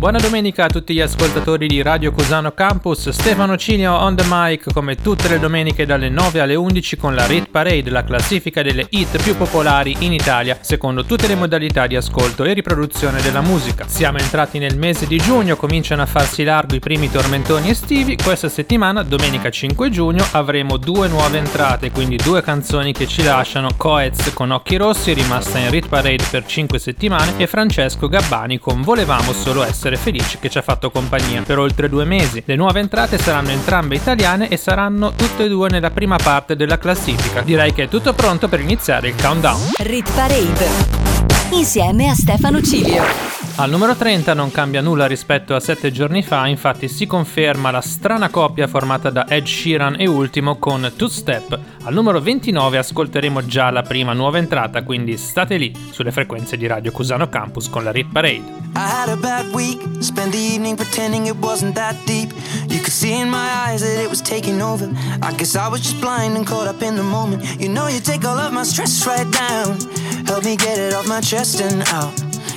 Buona domenica a tutti gli ascoltatori di Radio Cusano Campus, Stefano Cinio on the mic come tutte le domeniche dalle 9 alle 11 con la Rit Parade, la classifica delle hit più popolari in Italia secondo tutte le modalità di ascolto e riproduzione della musica. Siamo entrati nel mese di giugno, cominciano a farsi largo i primi tormentoni estivi, questa settimana, domenica 5 giugno, avremo due nuove entrate, quindi due canzoni che ci lasciano Coez con Occhi Rossi, rimasta in Rit Parade per 5 settimane, e Francesco Gabbani con Volevamo solo essere essere felici che ci ha fatto compagnia per oltre due mesi. Le nuove entrate saranno entrambe italiane e saranno tutte e due nella prima parte della classifica. Direi che è tutto pronto per iniziare il countdown. Rit Parade insieme a Stefano Cilio. Al numero 30 non cambia nulla rispetto a 7 giorni fa, infatti si conferma la strana coppia formata da Ed Sheeran e Ultimo con Two Step. Al numero 29 ascolteremo già la prima nuova entrata, quindi state lì sulle frequenze di Radio Cusano Campus con la Rit Parade. I had a bad week, spent the evening pretending it wasn't that deep. You could see in my eyes that it was taking over. I guess I was just blind and caught up in the moment. You know you take all of my stress right down. Help me get it off my chest and out.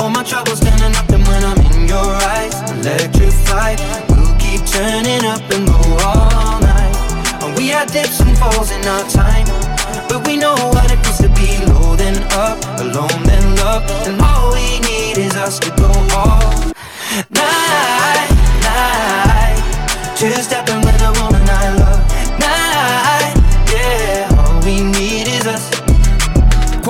All my troubles up and when I'm in your eyes Electrified, we'll keep turning up and go all night. And we had dips and falls in our time But we know what it feels to be low then up Alone then love And all we need is us to go all night, night. Two stepping with a woman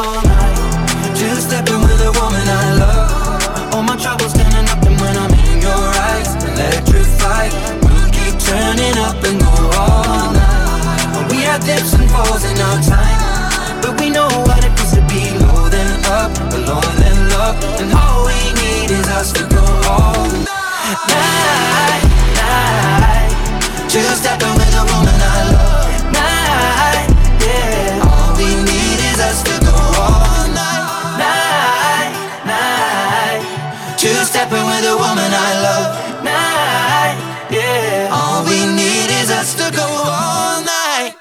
all night. Just stepping with a woman I love. All my troubles standing up, and when I'm in your eyes, electrified. We'll keep turning up and go all night. We had dips and falls in our time, but we know what it feels to be low then up, alone then love, and all we need is us to go all night, night. Just stepping with a woman I love.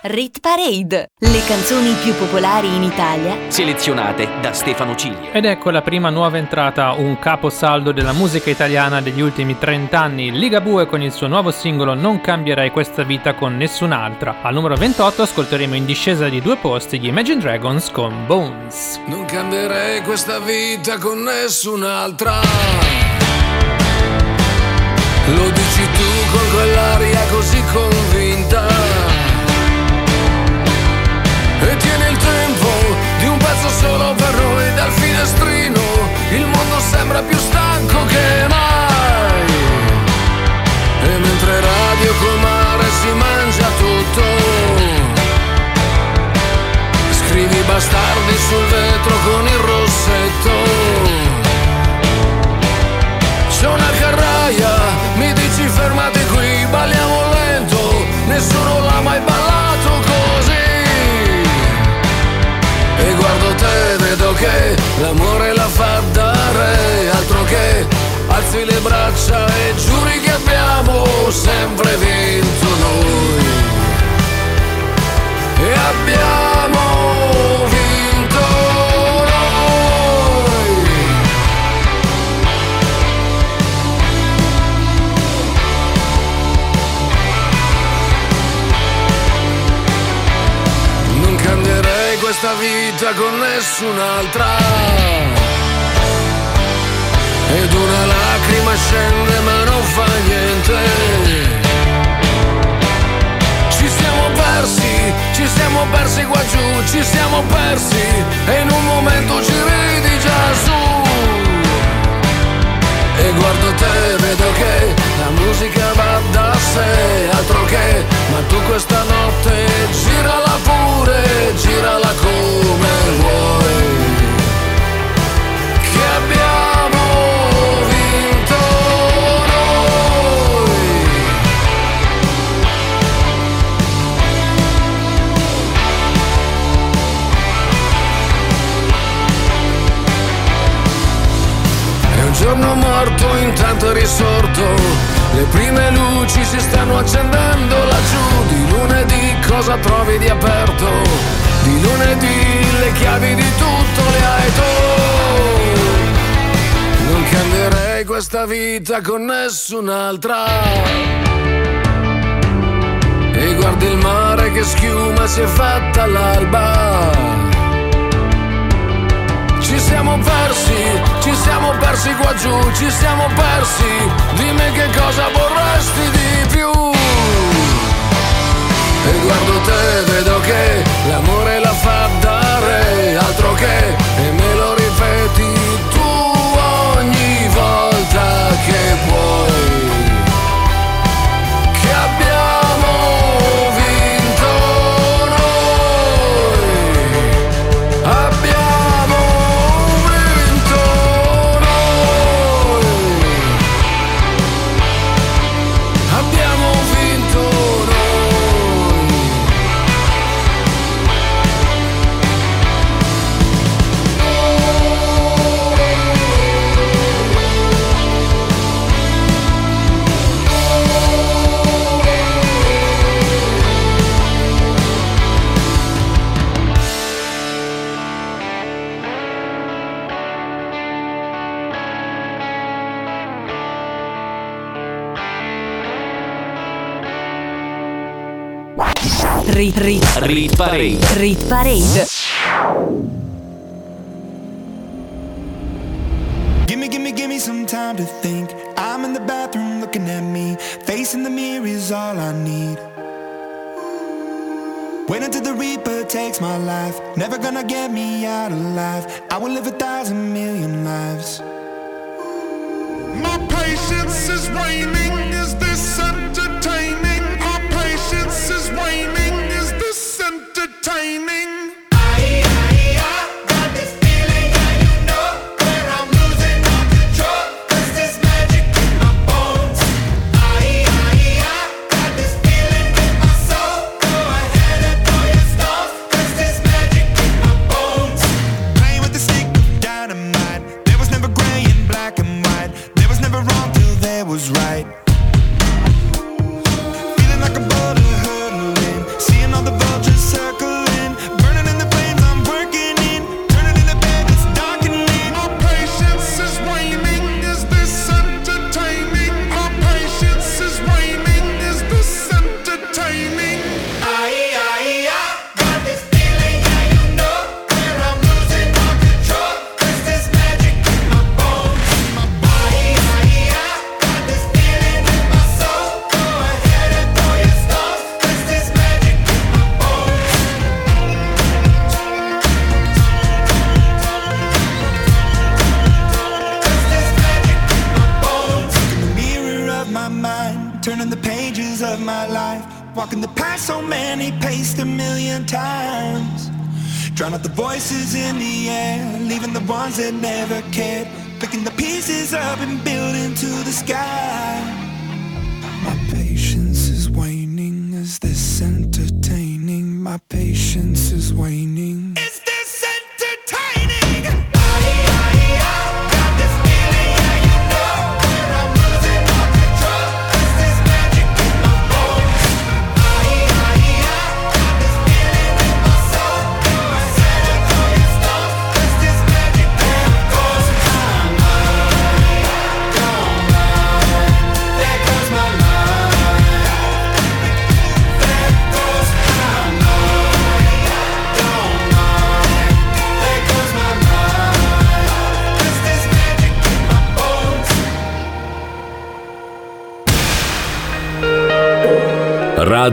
Rit Parade Le canzoni più popolari in Italia. Selezionate da Stefano Ciglia Ed ecco la prima nuova entrata Un caposaldo della musica italiana degli ultimi 30 anni Ligabue con il suo nuovo singolo Non cambierei questa vita con nessun'altra. Al numero 28 ascolteremo in discesa di due posti Gli Imagine Dragons con Bones. Non cambierei questa vita con nessun'altra. Lo dici tu con quell'aria così convinta. Pezzo solo per noi dal finestrino. Il mondo sembra più stanco che mai. E mentre radio col mare si mangia tutto. Scrivi bastardi sul vetro con il rossetto c'è una carraia, mi dici fermate qui, balliamo lento, nessuno l'ha mai che l'amore la fa dare, altro che alzi le braccia e giuri che abbiamo sempre vinto noi. E abbiamo questa vita con nessun'altra. Ed una lacrima scende ma non fa niente persi, ci siamo persi qua giù, ci siamo persi e in un momento ci ridi su. E guardo te, vedo che la musica va da sé, altro che, ma tu questa notte girala pure, girala come vuoi. Che abbiamo giorno morto intanto è risorto. Le prime luci si stanno accendendo laggiù. Di lunedì cosa trovi di aperto? Di lunedì le chiavi di tutto le hai tu. Non cambierei questa vita con nessun'altra. E guardi il mare che schiuma si è fatta all'alba ci siamo persi, ci siamo persi qua giù, ci siamo persi. Dimmi che cosa vorresti di più. E guardo te, vedo che l'amore la fa dare, altro che, e me lo ripeti Rit, rit, Rit Parade. rit parade. Gimme, gimme, gimme some time to think. I'm in the bathroom looking at me. Facing the mirror is all I need. Wait until the Reaper takes my life. Never gonna get me out alive. I will live a thousand million lives. My patience is waning.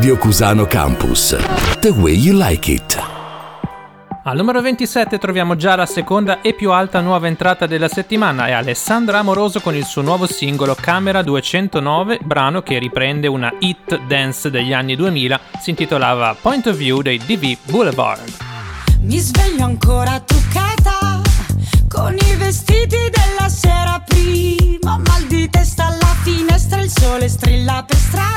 Radio Cusano Campus. The way you like it. Al numero 27 troviamo già la seconda e più alta nuova entrata della settimana, è Alessandra Amoroso con il suo nuovo singolo Camera 209, brano che riprende una hit dance degli anni 2000, si intitolava Point of View dei DV Boulevard. Mi sveglio ancora truccata con i vestiti della sera prima, mal di testa alla finestra, il sole strilla per strada.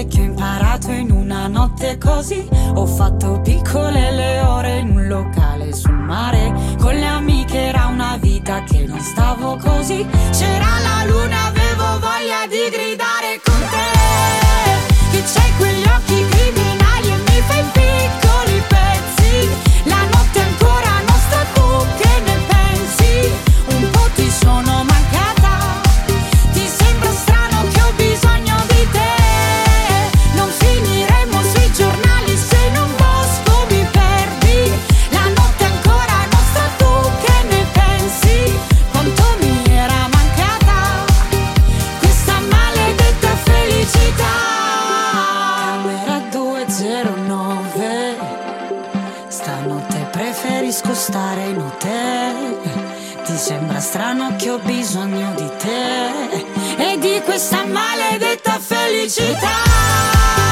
Cose che ho imparato in una notte così. Ho fatto piccole le ore in un locale sul mare. Con le amiche era una vita che non stavo così. C'era la luna, avevo voglia di gridare con te. Che c'hai quegli occhi criminali preferisco stare in hotel. Ti sembra strano che ho bisogno di te e di questa maledetta felicità.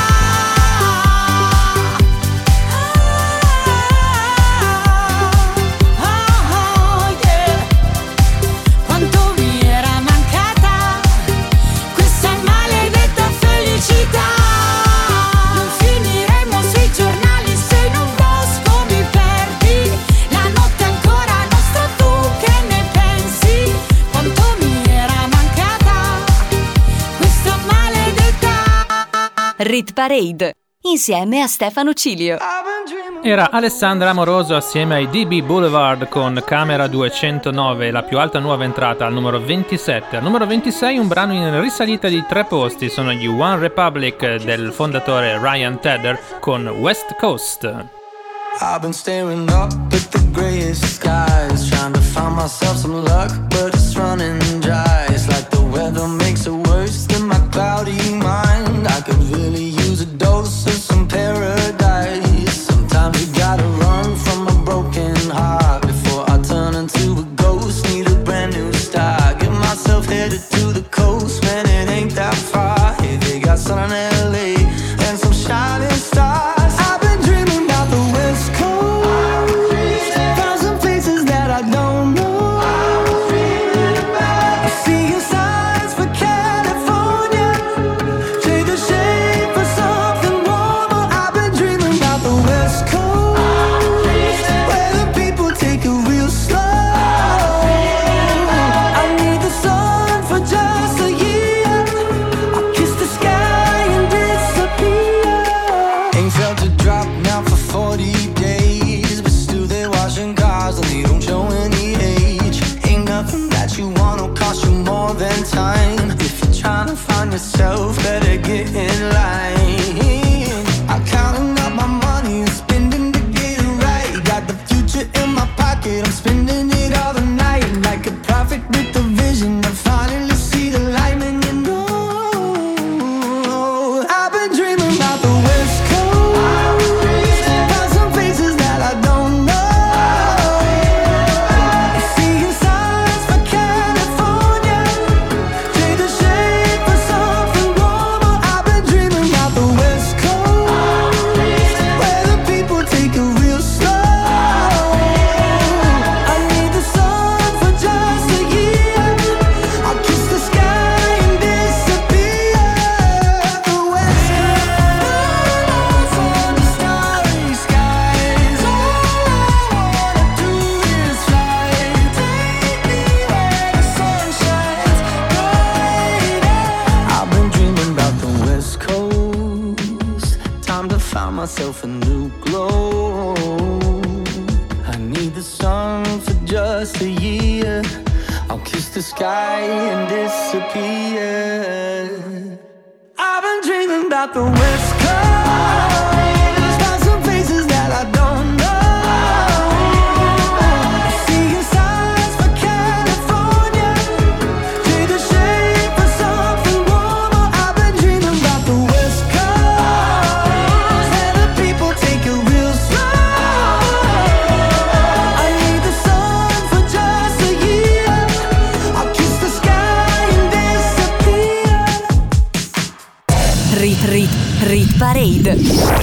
Rit Parade insieme a Stefano Cilio. Era Alessandra Amoroso assieme ai DB Boulevard con Camera 209, la più alta nuova entrata al numero 27. Al numero 26 un brano in risalita di tre posti, sono gli One Republic del fondatore Ryan Tedder con West Coast. I've been staring up at the grayest skies, trying to find myself some luck, but it's running dry. It's like the weather myself a new glow. I need the sun for just a year. I'll kiss the sky and disappear. I've been dreaming about the West Coast.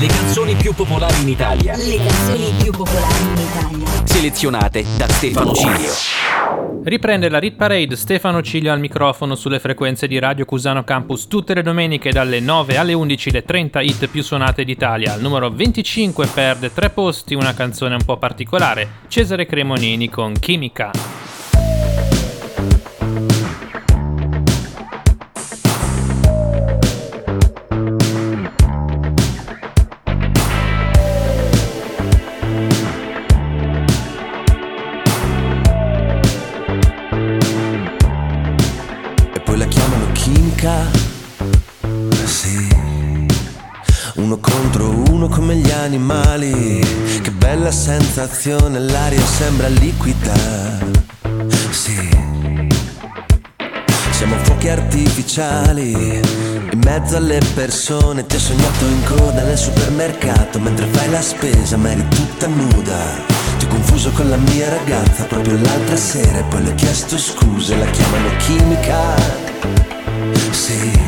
Le canzoni più popolari in Italia. Le canzoni più popolari in Italia. Selezionate da Stefano Cilio. Riprende la Rit Parade Stefano Ciglio al microfono sulle frequenze di Radio Cusano Campus tutte le domeniche dalle 9 alle 11 le 30 hit più suonate d'Italia. Al numero 25 perde tre posti una canzone un po' particolare, Cesare Cremonini con Chimica. Animali. Che bella sensazione, l'aria sembra liquida. Sì. Siamo fuochi artificiali in mezzo alle persone. Ti ho sognato in coda nel supermercato mentre fai la spesa, ma eri tutta nuda. Ti ho confuso con la mia ragazza proprio l'altra sera e poi le ho chiesto scuse, la chiamano chimica. Sì.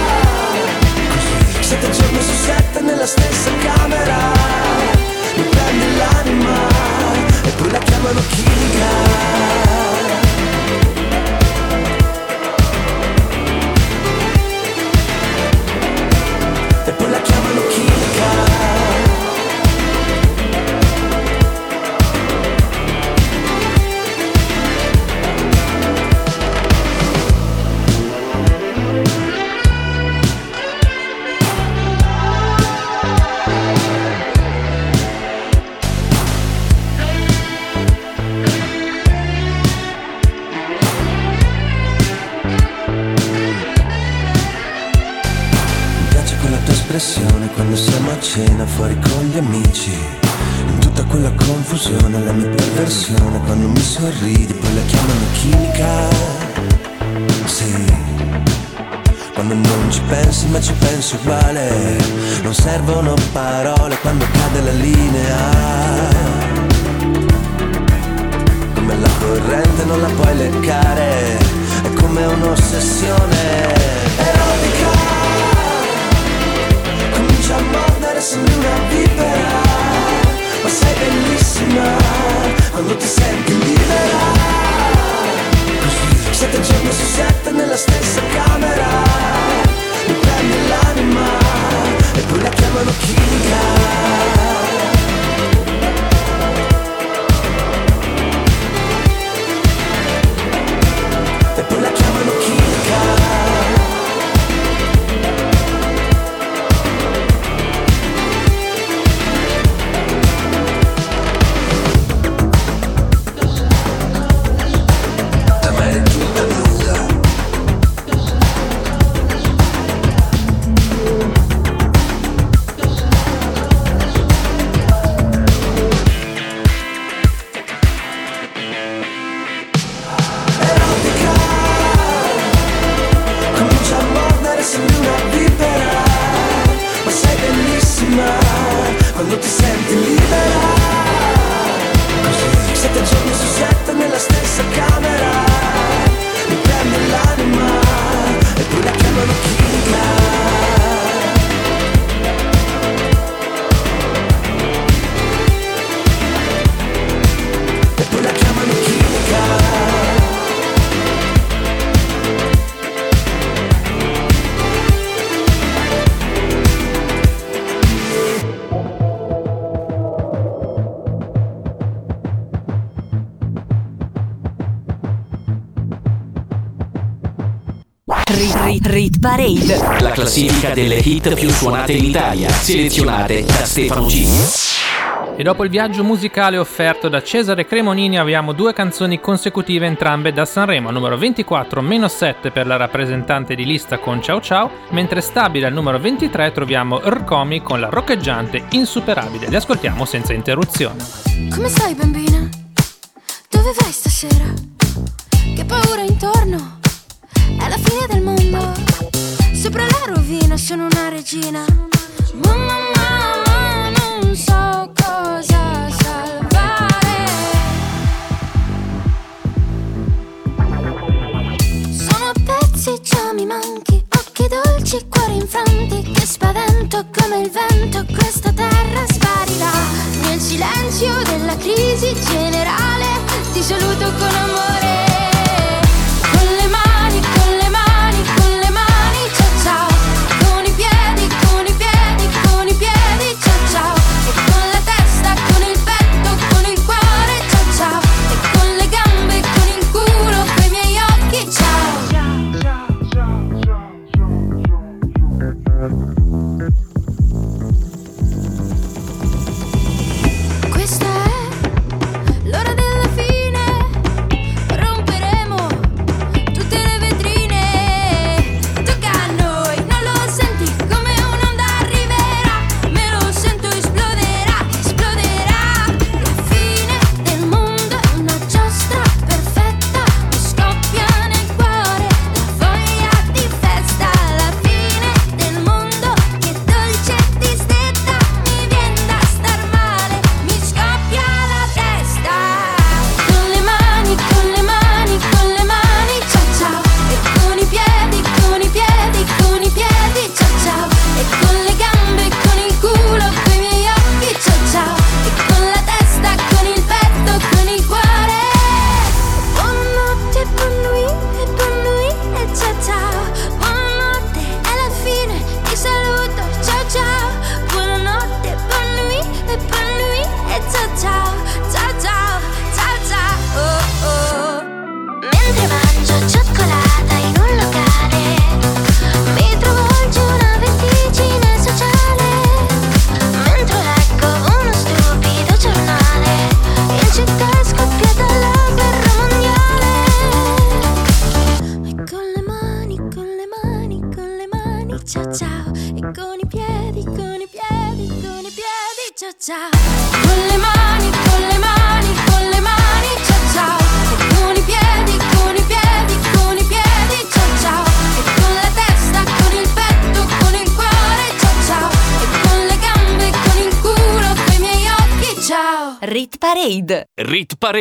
Sette giorni su sette nella stessa camera. Mi prendi l'anima E poi la chiamano chimica E poi la chiamano cena fuori con gli amici. In tutta quella confusione, la mia perversione quando mi sorridi, poi la chiamano chimica. Sì. Quando non ci pensi ma ci pensi uguale, non servono parole quando cade la linea. Come la corrente non la puoi leccare, è come un'ossessione a mordere, sembri una vipera, ma sei bellissima quando ti senti libera. Sette giorni su sette nella stessa camera, mi prendi l'anima e poi la chiamano chimica. E poi la chiamano chimica. Parade. La classifica delle hit più suonate in Italia, selezionate da Stefano G. E dopo il viaggio musicale offerto da Cesare Cremonini abbiamo due canzoni consecutive entrambe da Sanremo, numero 24 meno 7 per la rappresentante di lista con Ciao Ciao, mentre stabile al numero 23 troviamo Rcomi con la roccheggiante Insuperabile. Li ascoltiamo senza interruzione. Come stai bambina? Dove vai stasera? Mamma, mamma, non so cosa salvare. Sono pezzi, già mi manchi. Occhi dolci, cuori infranti. Che spavento come il vento. Questa terra sparirà. Nel silenzio della crisi generale. Ti saluto con amore.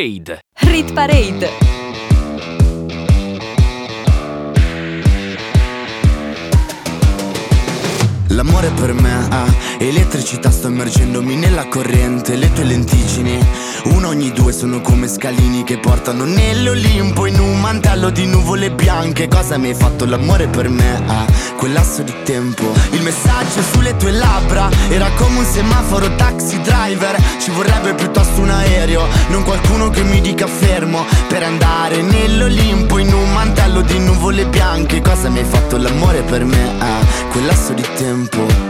Rit Cosa mi hai fatto l'amore per me ha quel lasso di tempo, il messaggio sulle tue labbra era come un semaforo taxi driver, ci vorrebbe piuttosto un aereo, non qualcuno che mi dica fermo. Per andare nell'Olimpo in un mantello di nuvole bianche. Cosa mi hai fatto l'amore per me ha quel lasso di tempo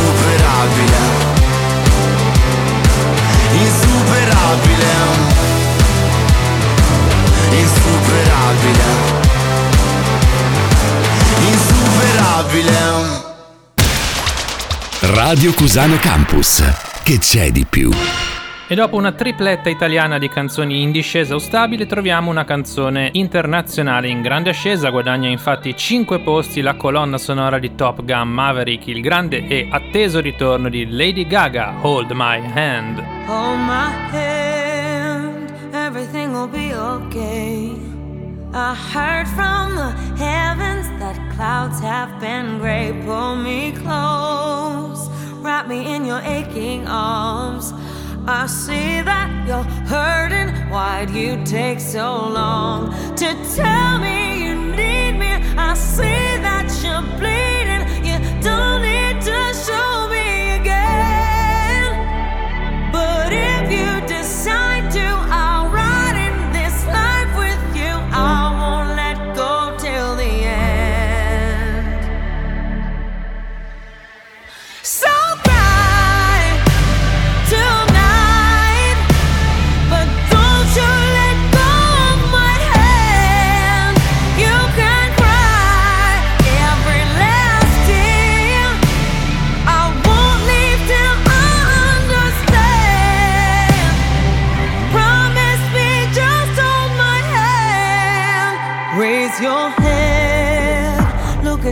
Insuperabile Insuperabile Insuperabile Insuperabile Radio Cusano Campus. Che c'è di più? E dopo una tripletta italiana di canzoni in discesa o stabile troviamo una canzone internazionale in grande ascesa, guadagna infatti 5 posti la colonna sonora di Top Gun Maverick, il grande e atteso ritorno di Lady Gaga, Hold My Hand. Hold my hand, everything will be okay. I heard from the heavens that clouds have been gray. Pull me close, wrap me in your aching arms. I see that you're hurting. Why'd you take so long to tell me you need me? I see that you're bleeding. You don't need to show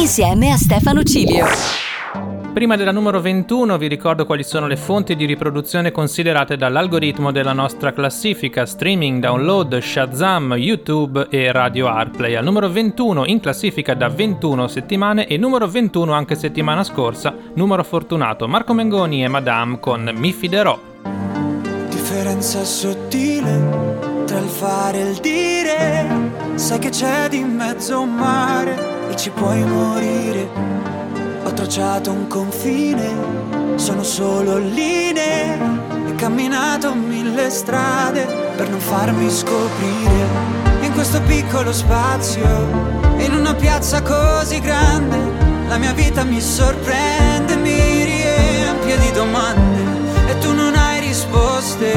insieme a Stefano Cilio. Prima della numero 21 vi ricordo quali sono le fonti di riproduzione considerate dall'algoritmo della nostra classifica, streaming, download, Shazam, YouTube e Radio Arplay. Al numero 21 in classifica da 21 settimane e numero 21 anche settimana scorsa, numero fortunato Marco Mengoni e Madame con Mi fiderò. differenza sottile tra il fare e il dire. Sai che c'è di mezzo un mare e ci puoi morire. Ho tracciato un confine, sono solo linee. E camminato mille strade per non farmi scoprire. In questo piccolo spazio, in una piazza così grande, la mia vita mi sorprende, mi riempie di domande e tu non hai risposte,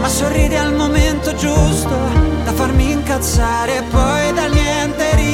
ma sorridi al momento giusto da farmi incazzare e poi dal niente ridere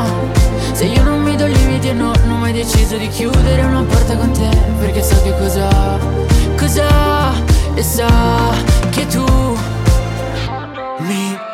Se io non mi do limiti e no, non ho mai deciso di chiudere una porta con te, perché so che cosa, cosa, e so che tu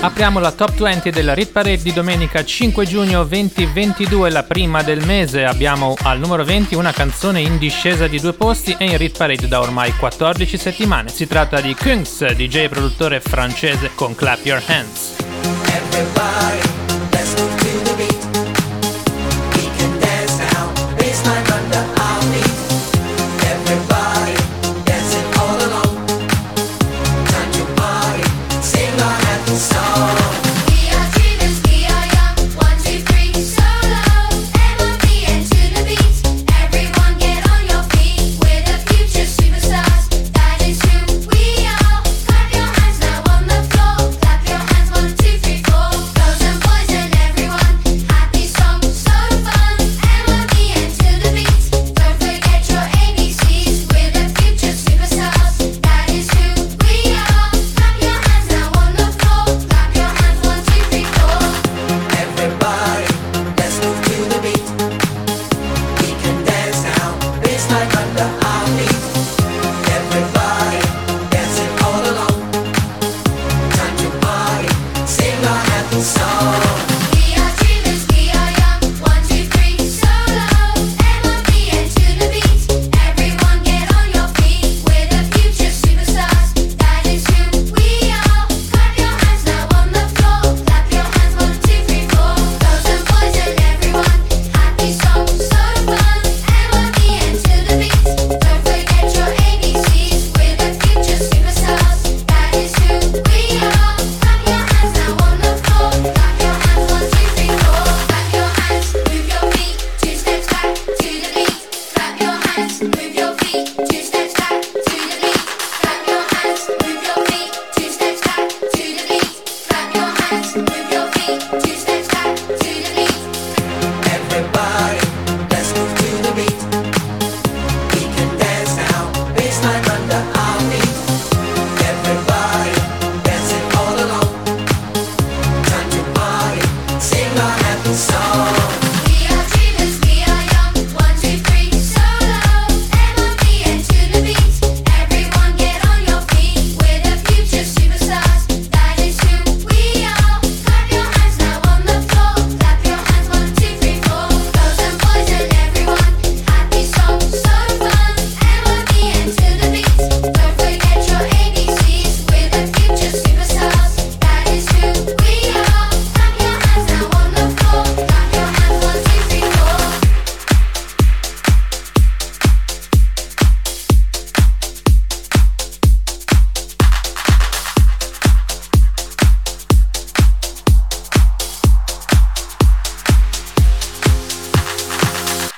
Apriamo la top 20 della Rit Parade di domenica 5 giugno 2022, la prima del mese. Abbiamo al numero 20 una canzone in discesa di due posti e in Rit Parade da ormai 14 settimane. Si tratta di Kungs, DJ produttore francese con Clap Your Hands. Everybody,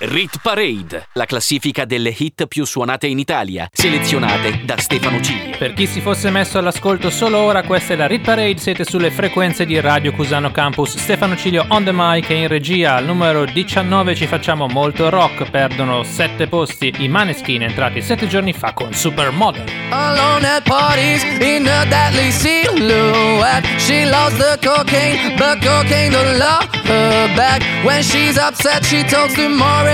Rit Parade, la classifica delle hit più suonate in Italia, selezionate da Stefano Cilio. Per chi si fosse messo all'ascolto solo ora, questa è la Rit Parade, siete sulle frequenze di Radio Cusano Campus. Stefano Cilio on the mic e in regia. Al numero 19 ci facciamo molto rock, perdono 7 posti. I Maneskin entrati 7 giorni fa con Supermodel. Alone at parties in a deadly silhouette. She loves the cocaine, but cocaine don't love her back. When she's upset, she talks to Maury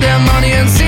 their money and see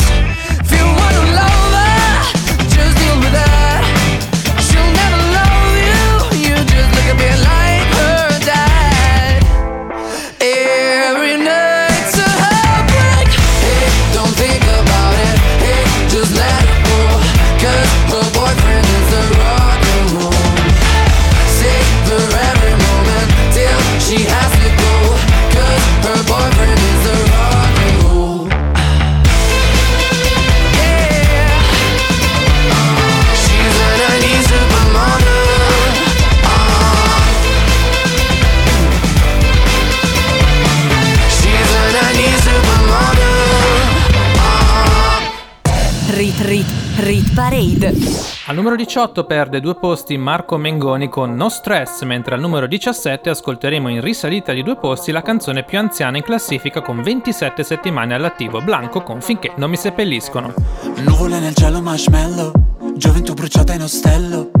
Parade. Al numero 18 perde due posti Marco Mengoni con No Stress, mentre al numero 17 ascolteremo in risalita di due posti la canzone più anziana in classifica con 27 settimane all'attivo, Blanco con Finché non mi seppelliscono. Nuvole nel cielo marshmallow Gioventù bruciata in ostello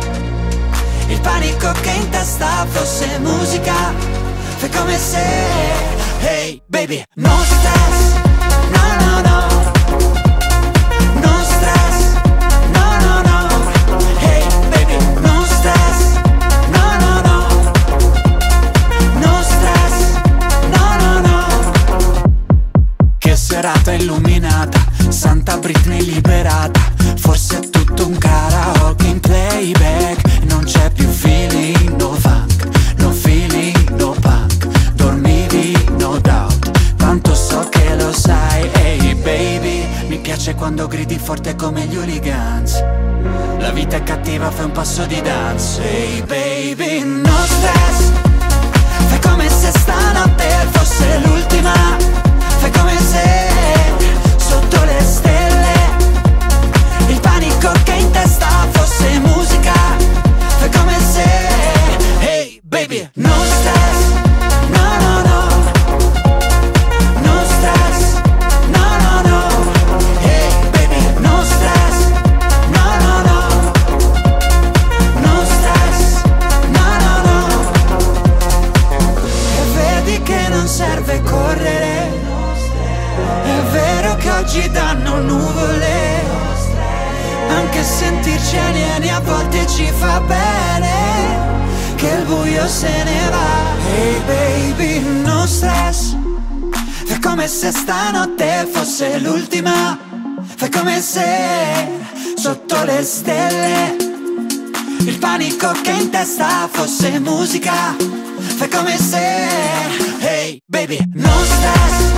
il panico che in testa fosse musica Fai come se Hey baby No stress No no no. No stress No no no. Hey baby No stress No no no. No stress No no no. Che serata illuminata Santa Britney liberata. Forse è tutto un karaoke in playback piace quando gridi forte come gli hooligans. La vita è cattiva, fai un passo di dance. Ehi baby, no stress. Fai come se stanotte fosse l'ultima. Fai come se sotto le stelle Il panico che in testa fosse musica. Fai come se Hey baby No stress oggi danno nuvole Anche sentirci alieni a volte ci fa bene Che il buio se ne va Hey baby, no stress Fai come se stanotte fosse l'ultima. Fai come se sotto le stelle il panico che in testa fosse musica. Fai come se, hey baby, non stress,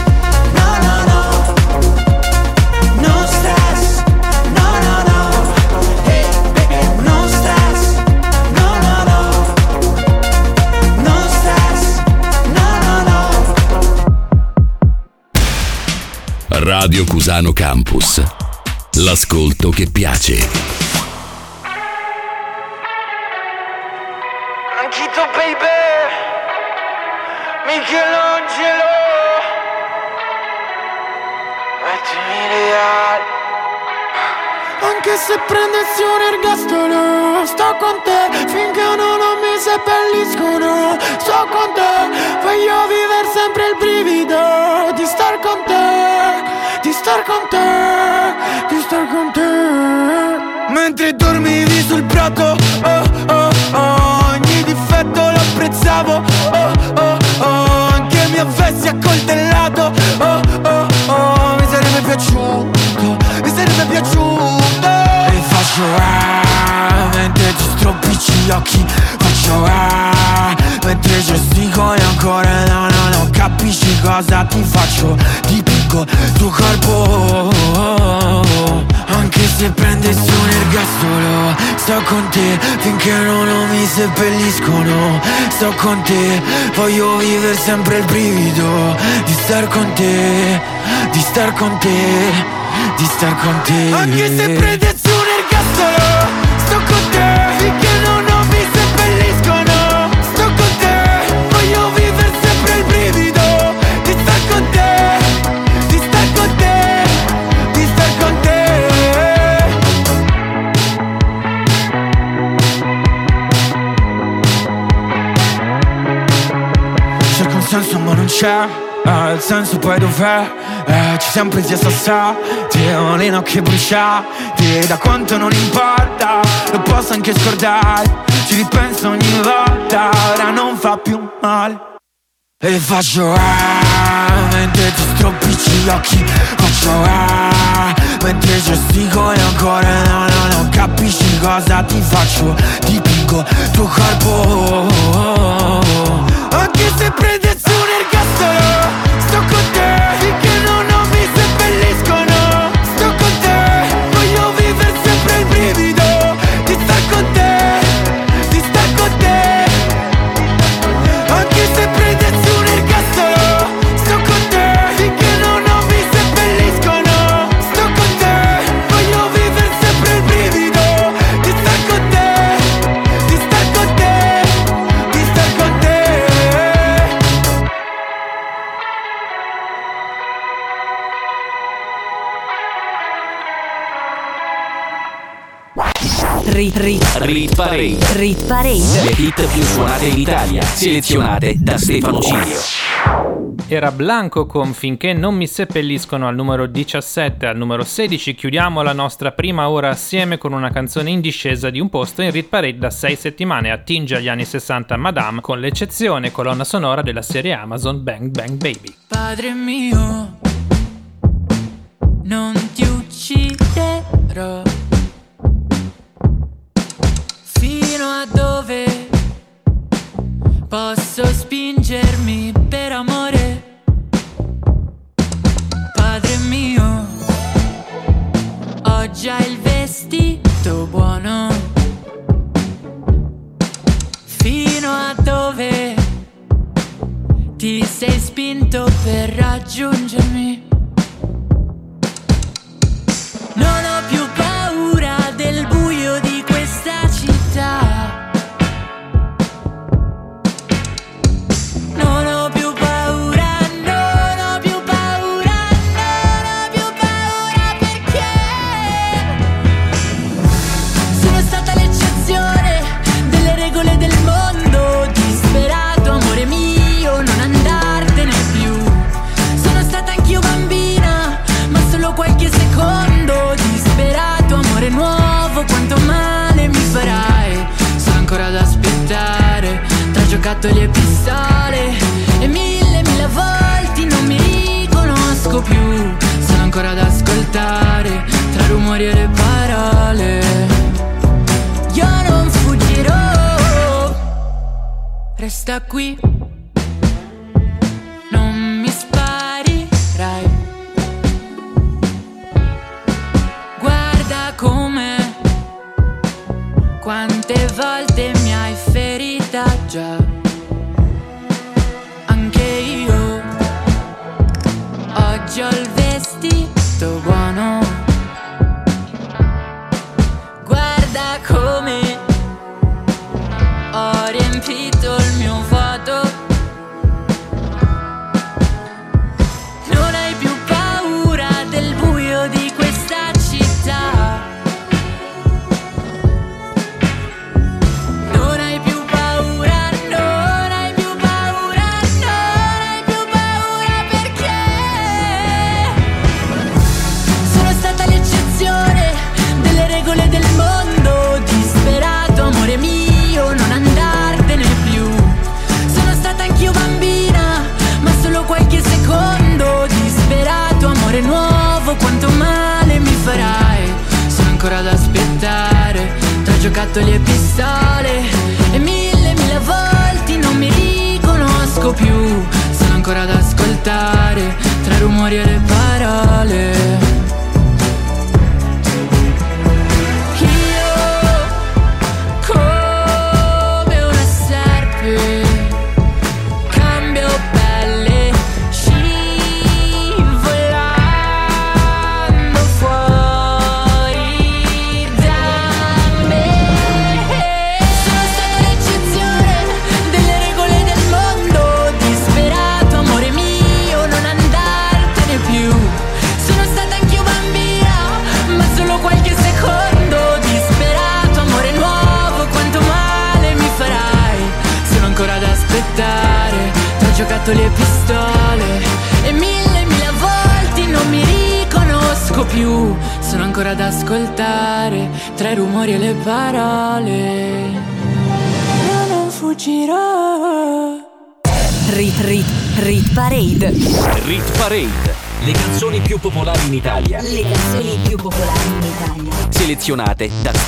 Radio Cusano Campus. L'ascolto che piace. Anchito baby Michelangelo Mettimi le ali Anche se prendessi un ergastolo Sto con te finché non, non mi seppelliscono Sto con te Voglio vivere sempre il brivido Di star con te star con te Di star con te. Mentre dormivi sul prato Oh oh oh Ogni difetto lo apprezzavo Oh oh oh Anche mi avessi accoltellato Oh oh oh Mi sarebbe piaciuto Mi sarebbe piaciuto. E faccio ah Mentre ti stropicci gli occhi Faccio ah Mentre gesticoli ancora No no no Capisci cosa ti faccio Ti picco tuo corpo. Anche se prendessi un ergastolo Sto con te finché non mi seppelliscono. Sto con te Voglio vivere sempre il brivido Di star con te Di star con te Di star con te. Anche se prendessi c'è? Eh, Il senso poi dov'è? Eh, ci siamo presi a sassati Olino che bruciati Da quanto non importa Lo posso anche scordare. Ci ripenso ogni volta Ora non fa più male. E faccio ah, mentre ti stropicci gli occhi. Faccio ah, mentre gesticoli ancora No, no, no, capisci cosa ti faccio? Ti pingo tuo corpo. Anche se prendessi Rit, rit, Rit Parade. rit parade. Le hit più suonate in Italia, selezionate da Stefano Cilio. Era Blanco con Finché non mi seppelliscono al numero 17 al numero 16 chiudiamo la nostra prima ora assieme con una canzone in discesa di un posto in Rit Parade da 6 settimane attinge agli anni 60 Madame con l'eccezione colonna sonora della serie Amazon Bang Bang Baby Padre mio, non ti ucciderò. Fino a dove posso spingermi per amore? Padre mio, ho già il vestito buono. Fino a dove ti sei spinto per raggiungermi?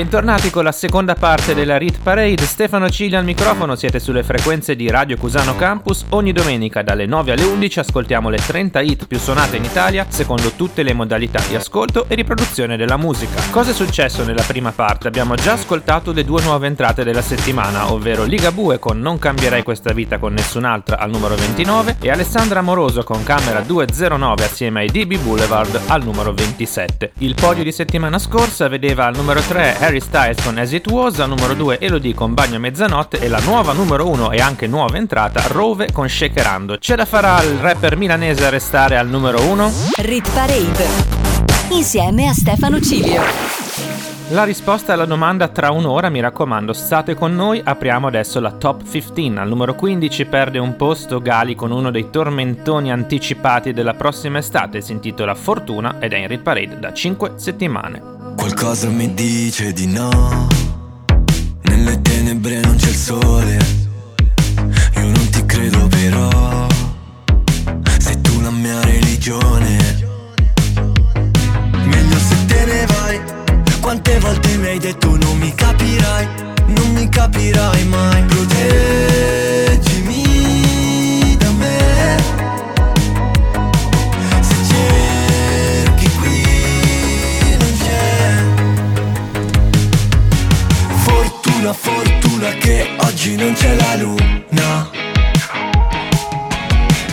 Bentornati con la seconda parte della Rit Parade, Stefano Ciglia al microfono, siete sulle frequenze di Radio Cusano Campus, ogni domenica dalle 9 alle 11 ascoltiamo le 30 hit più suonate in Italia secondo tutte le modalità di ascolto e riproduzione della musica. Cosa è successo nella prima parte? Abbiamo già ascoltato le due nuove entrate della settimana, ovvero Ligabue con Non cambierei questa vita con nessun'altra al numero 29 e Alessandra Amoroso con Camera 209 assieme ai DB Boulevard al numero 27. Il podio di settimana scorsa vedeva al numero 3 Harry Styles con As It Was, al numero 2 Elodie con Bagno a mezzanotte e la nuova numero 1 e anche nuova entrata Rove con Shakerando. Ce la farà il rapper milanese a restare al numero 1? Rit Parade. Insieme a Stefano Cilio. La risposta alla domanda tra un'ora, mi raccomando, state con noi, apriamo adesso la top 15. Al numero 15 perde un posto Gali con uno dei tormentoni anticipati della prossima estate, si intitola Fortuna ed è in Rit Parade da 5 settimane. Qualcosa mi dice di no. Nelle tenebre non c'è il sole. Io non ti credo però. Sei tu la mia religione. Meglio se te ne vai. Quante volte mi hai detto non mi capirai. Non mi capirai mai. Proteggimi Fortuna, fortuna che oggi non c'è la luna.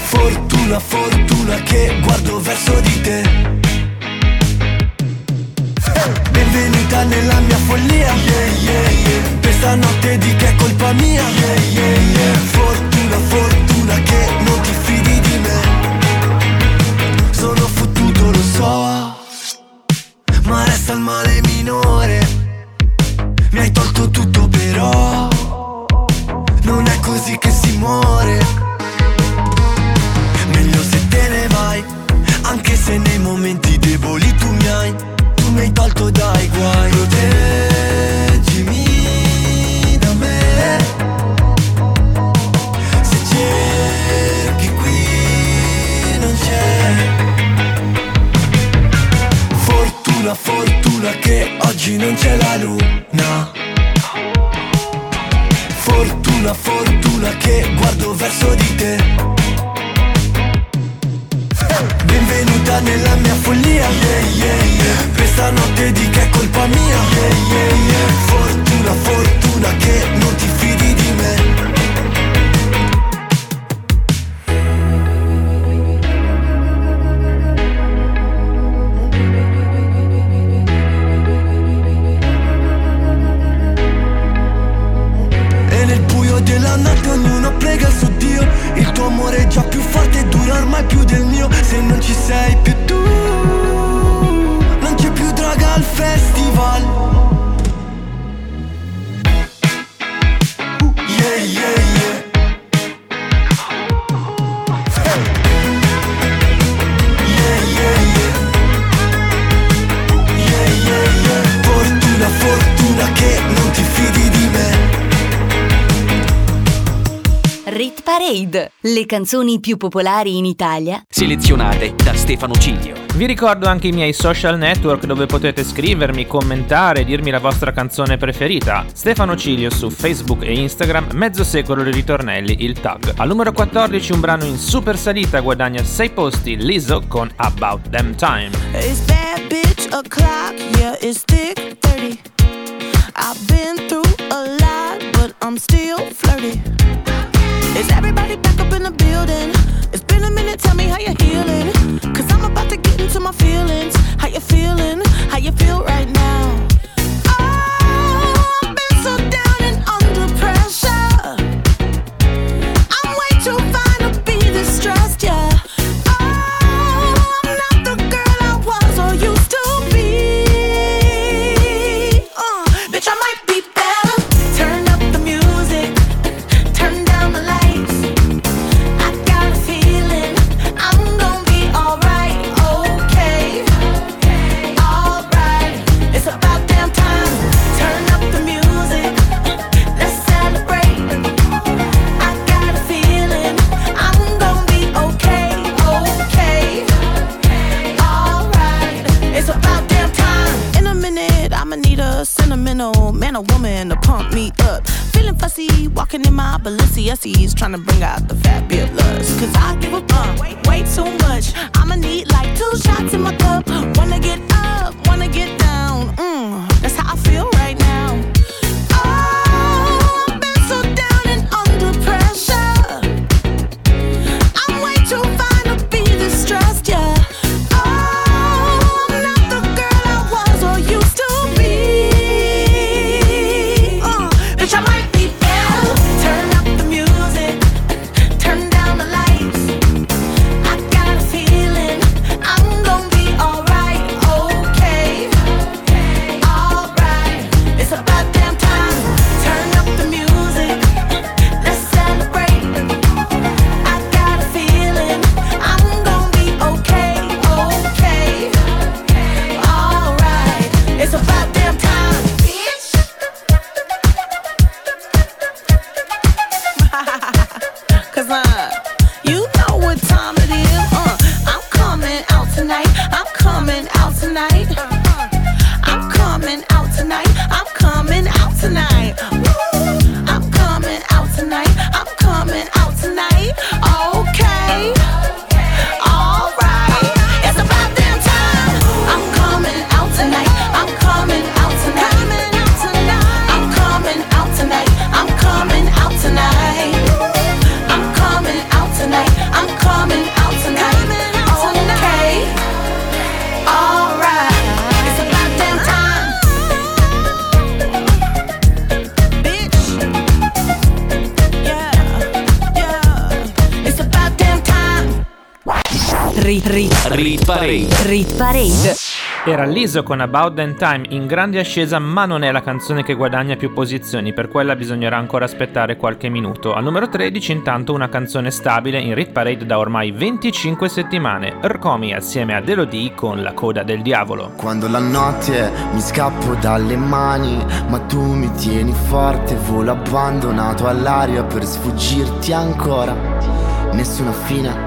Fortuna, fortuna che guardo verso di te. Benvenuta nella mia follia yeah, yeah, yeah. Questa notte di che è colpa mia yeah, yeah, yeah. Fortuna, fortuna che non ti fidi di me Sono fottuto lo so Ma resta il male minore Mi hai tolto tutto però non è così che si muore. Meglio se te ne vai, anche se nei momenti deboli tu mi hai, tu mi hai tolto dai guai. Proteggimi da me. Se cerchi qui non c'è. Fortuna, fortuna che oggi non c'è la luna sulla fortuna che guardo verso di te Benvenuta nella mia follia yeah, yeah, yeah. Questa notte di che è colpa mia yeah, yeah, yeah. Fortuna, fortuna che non ti fidi canzoni più popolari in Italia Selezionate da Stefano Ciglio. Vi ricordo anche i miei social network dove potete scrivermi, commentare, dirmi la vostra canzone preferita. Stefano Cilio su Facebook e Instagram, mezzo secolo di ritornelli, il tag. Al numero 14 un brano in super salita guadagna 6 posti, Lizzo con About Them Time. It's bad bitch o'clock, yeah, it's thick 30. I've been through a lot, but I'm still flirty. Is everybody back in the building? It's been a minute, tell me how you're healing. Cause I'm about to get into my feelings. How you feeling? How you feel man or woman to pump me up. Feeling fussy, walking in my Balenciennes, trying to bring out the fabulous. Cause I give a fuck way, way too much. I'ma need like two shots in my cup. Wanna get up, wanna get down. Mm, that's Rit, Parade. rit Parade. Era Lizzo con About Them Time in grande ascesa, ma non è la canzone che guadagna più posizioni, per quella bisognerà ancora aspettare qualche minuto. Al numero 13 intanto una canzone stabile in Rit Parade da ormai 25 settimane, Ercomi assieme a Elodie con La coda del diavolo. Quando la notte mi scappo dalle mani, ma tu mi tieni forte, volo abbandonato all'aria per sfuggirti ancora. Nessuna fine,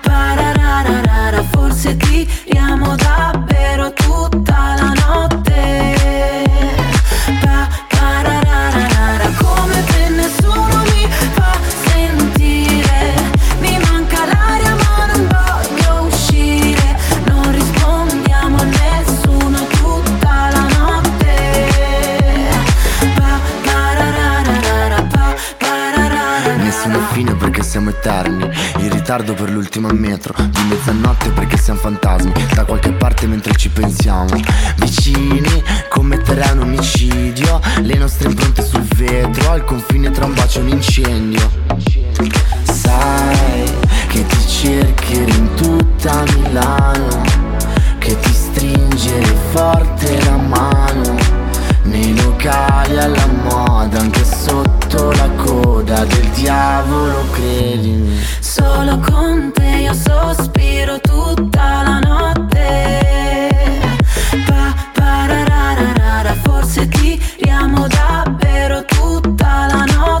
forse tiriamo davvero tutta la notte. Siamo eterni. In ritardo per l'ultima metro Di mezzanotte perché siamo fantasmi. Da qualche parte mentre ci pensiamo. Vicini, commetterai un omicidio. Le nostre impronte sul vetro Al confine tra un bacio e un incendio. Sai che ti cercherò in tutta Milano Che ti stringere forte la mano Locali alla moda Anche sotto la coda del diavolo credimi Solo con te io sospiro tutta la notte. Pa, parararara, forse tiriamo davvero tutta la notte.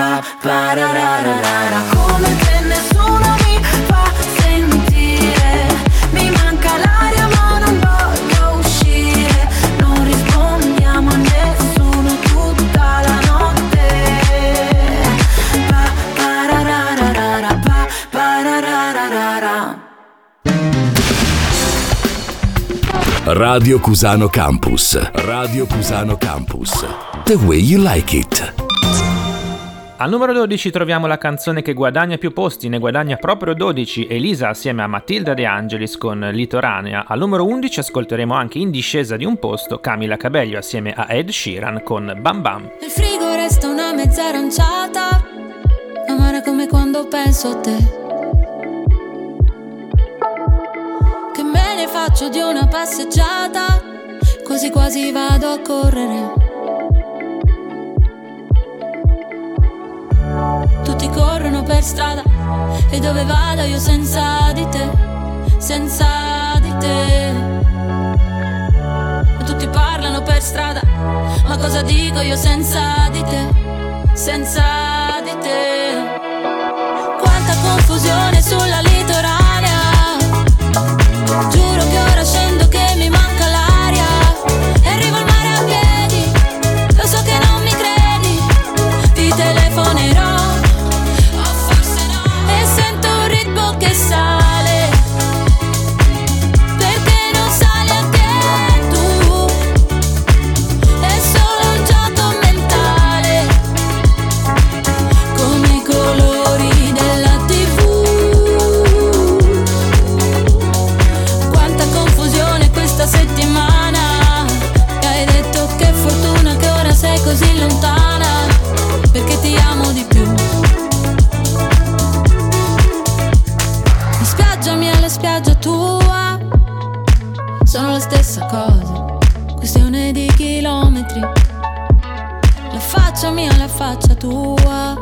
Pappararara, come te nessuno mi fa sentire. Mi manca l'aria ma non voglio uscire. Non rispondiamo a nessuno tutta la notte. Pa, parararara, pa, parararara. Radio Cusano Campus. Radio Cusano Campus. The way you like it. Al numero 12 troviamo la canzone che guadagna più posti, ne guadagna proprio 12, Elisa assieme a Matilda De Angelis con Litoranea. Al numero 11 ascolteremo anche in discesa di un posto Camila Cabello assieme a Ed Sheeran con Bam Bam. Nel frigo resta una mezza aranciata, amara come quando penso a te. Che me ne faccio di una passeggiata, quasi quasi vado a correre. Corrono per strada. E dove vado io senza di te, senza di te. E tutti parlano per strada, ma cosa dico io senza di te, senza di te? Quanta confusione sulla litoranea, giuro stessa cosa, questione di chilometri. La faccia mia la faccia tua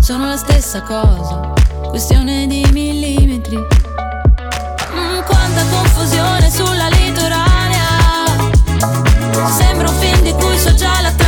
sono la stessa cosa, questione di millimetri. Mm, quanta confusione sulla litoranea, sembra un film di cui so già la trama.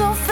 so fast.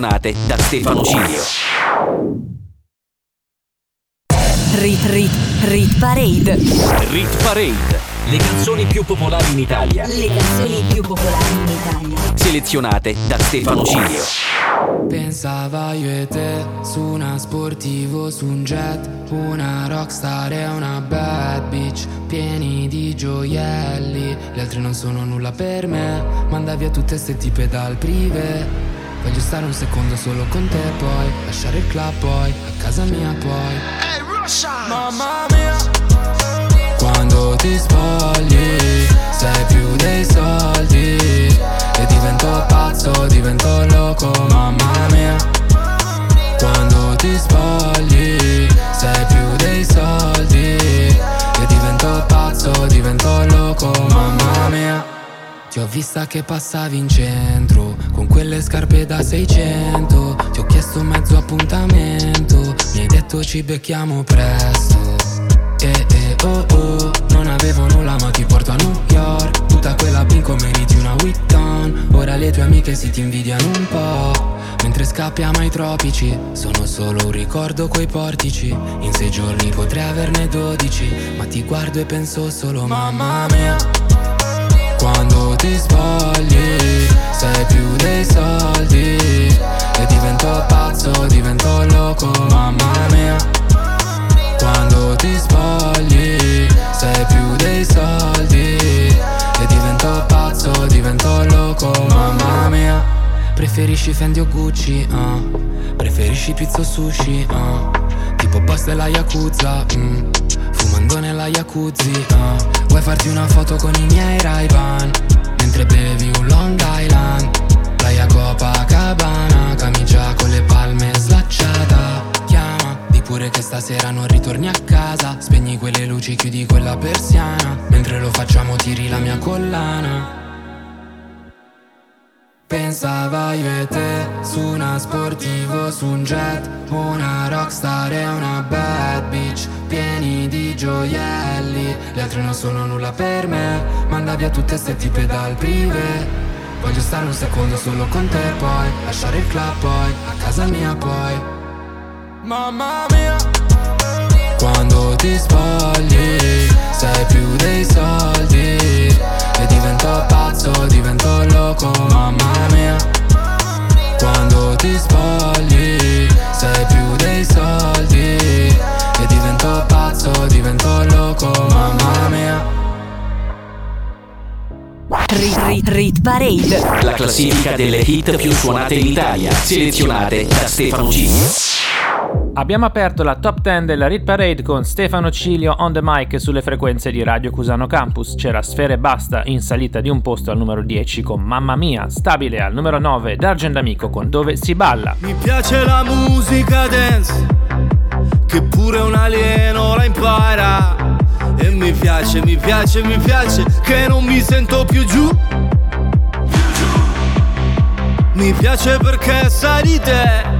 Selezionate da Stefano Cilio. Rit Rit Rit Parade. Rit Parade, le canzoni più popolari in Italia, Le canzoni più popolari in Italia. selezionate da Stefano Cilio. Pensava io e te su una sportivo, su un jet, una rockstar e una bad bitch, pieni di gioielli. Gli altri non sono nulla per me, manda via tutte ste tipe dal privé. Voglio stare un secondo solo con te poi, lasciare il club poi, a casa mia poi. Mamma mia. Quando ti spogli, sei più dei soldi. E divento pazzo, divento loco, mamma mia. Quando ti spogli, sei più dei soldi. E divento pazzo, divento loco, mamma mia. Ti ho vista che passavi in centro Con quelle scarpe da 600 Ti ho chiesto mezzo appuntamento Mi hai detto ci becchiamo presto. Eh eh oh oh Non avevo nulla ma ti porto a New York. Tutta quella bingo meriti una Witton Ora le tue amiche si ti invidiano un po' Mentre scappiamo ai tropici Sono solo un ricordo quei portici. In sei giorni potrei averne dodici Ma ti guardo e penso solo mamma mia Quando ti spogli sei più dei soldi. E divento pazzo, divento loco, mamma mia. Quando ti spogli sei più dei soldi. E divento pazzo, divento loco, mamma mia. Preferisci Fendi o Gucci, ah? Preferisci pizza o sushi, ah? Tipo boss della Yakuza, mm. Fumando nella Yakuzi, ah. Vuoi farti una foto con i miei ray Mentre bevi un Long Island Playa Copacabana Camicia con le palme slacciata. Chiama, di pure che stasera non ritorni a casa. Spegni quelle luci, chiudi quella persiana. Mentre lo facciamo tiri la mia collana Pensava io e te su una sportivo, su un jet Una rockstar e una bad bitch Pieni di gioielli. Le altre non sono nulla per me Manda via tutte ste tipe dal privé. Voglio stare un secondo solo con te poi Lasciare il club poi, a casa mia poi. Mamma mia. Quando ti spogli Sei più dei soldi E divento pazzo, divento loco, mamma mia Quando ti spogli Sei più dei soldi E divento pazzo, divento loco, mamma mia Rit, rit, rit Parade. La classifica delle hit più suonate in Italia, selezionate da Stefano G. Abbiamo aperto la top 10 della Rit Parade con Stefano Cilio on the mic sulle frequenze di Radio Cusano Campus. C'era Sfere Basta in salita di un posto al numero 10 con Mamma Mia, stabile al numero 9 D'Argent Amico con Dove si balla. Mi piace la musica dance, che pure un alieno la impara. E mi piace, mi piace, mi piace, che non mi sento più giù. Mi piace perché sai di te,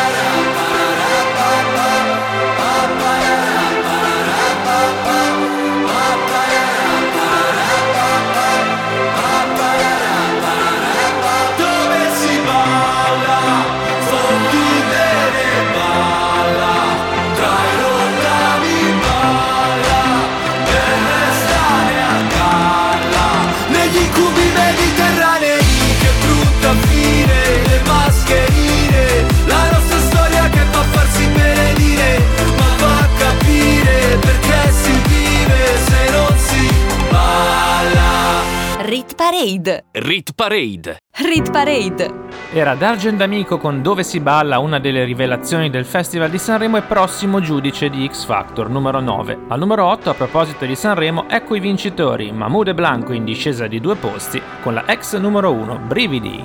Parade. Rit Parade. Rit Parade. Era D'Argent Amico con Dove si balla, una delle rivelazioni del Festival di Sanremo e prossimo giudice di X Factor, numero 9. Al numero 8, a proposito di Sanremo, ecco i vincitori, Mahmoud e Blanco in discesa di due posti, con la ex numero 1, Brividi.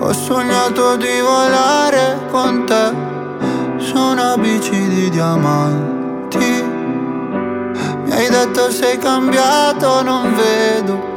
Ho sognato di volare con te su una bici di diamanti. Mi hai detto sei cambiato, non vedo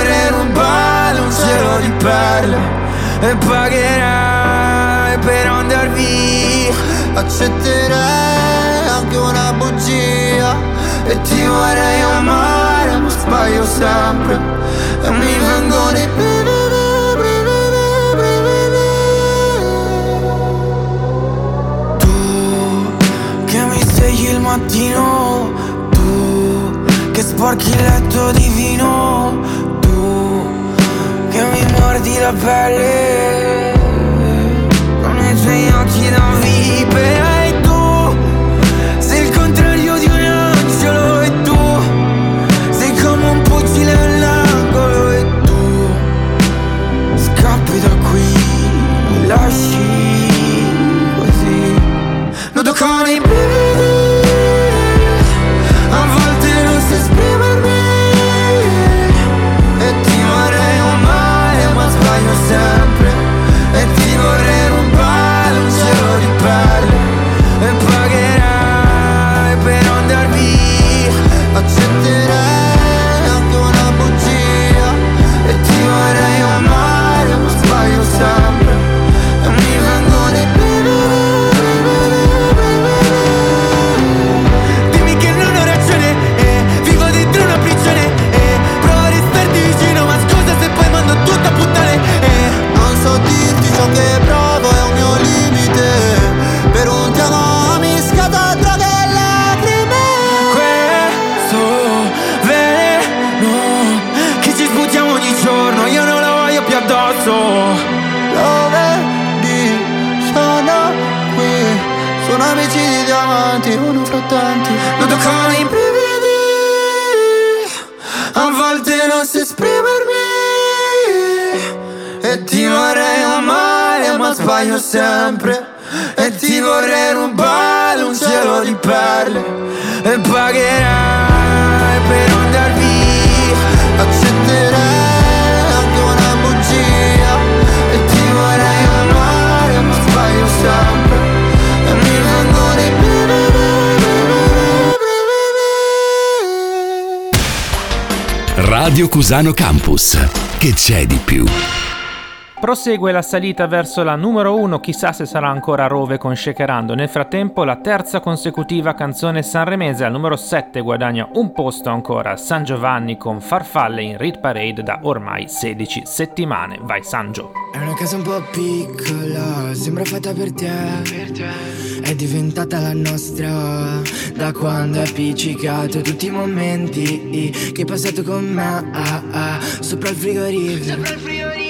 E vorrei rubare un cielo di perle E pagherai per andar via. Accetterei anche una bugia E ti vorrei amare ma sbaglio sempre. E mi vengono i brividi che mi svegli il mattino Tu che sporchi il letto di vino mi mordi la pelle Con i tuoi occhi sbaglio sempre E ti vorrei rubare un cielo di perle E pagherai per andar via Accetterai anche una bugia E ti vorrei amare ma sbaglio sempre E mi vengono i Radio Cusano Campus. Che c'è di più? Prosegue la salita verso la numero 1, chissà se sarà ancora Rove con Shakerando. Nel frattempo la terza consecutiva canzone sanremese al numero 7 guadagna un posto ancora San Giovanni con Farfalle in Rit Parade da ormai 16 settimane. Vai Sangio. È una casa un po' piccola, sembra fatta per te. È diventata la nostra da quando hai appiccicato tutti i momenti che hai passato con me. ah, ah, sopra il frigorifero.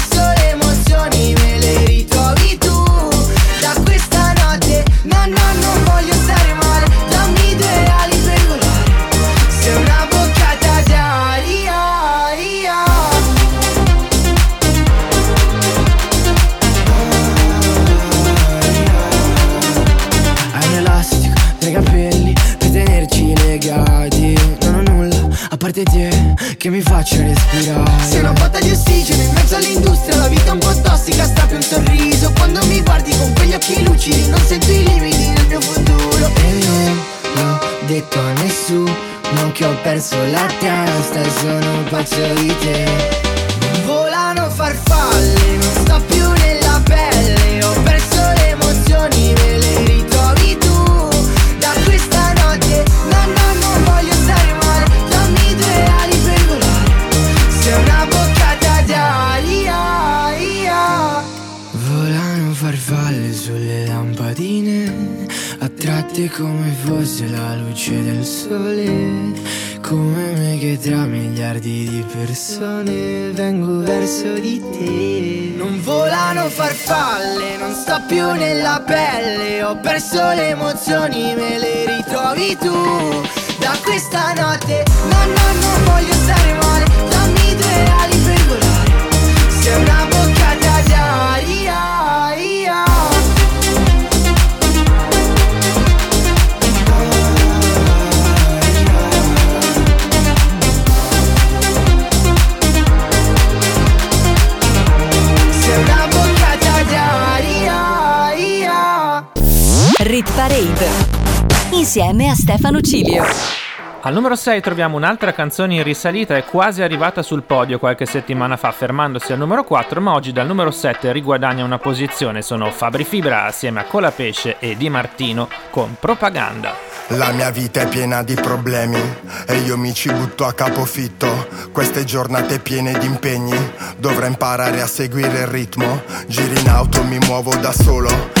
no no non. Sei ho nulla te che mi faccia respirare. Sei una botta di ossigeno in mezzo all'industria. La vita un po' tossica, strappi un sorriso. Quando mi guardi con quegli occhi lucidi Non sento perso la testa e sono pazzo di te miliardi di persone Vengo verso di te. Non volano farfalle, non sto più nella pelle. Ho perso le emozioni, me le ritrovi tu. Da questa notte, no no non voglio stare male. Dammi due ali Rit Parade insieme a Stefano Cilio. Al numero 6 troviamo un'altra canzone in risalita e quasi arrivata sul podio qualche settimana fa, fermandosi al numero 4, ma oggi dal numero 7 riguadagna una posizione. Sono Fabri Fibra assieme a Colapesce e Di Martino con Propaganda. La mia vita è piena di problemi e io mi ci butto a capofitto. Queste giornate piene di impegni, dovrò imparare a seguire il ritmo. Giri in auto, mi muovo da solo.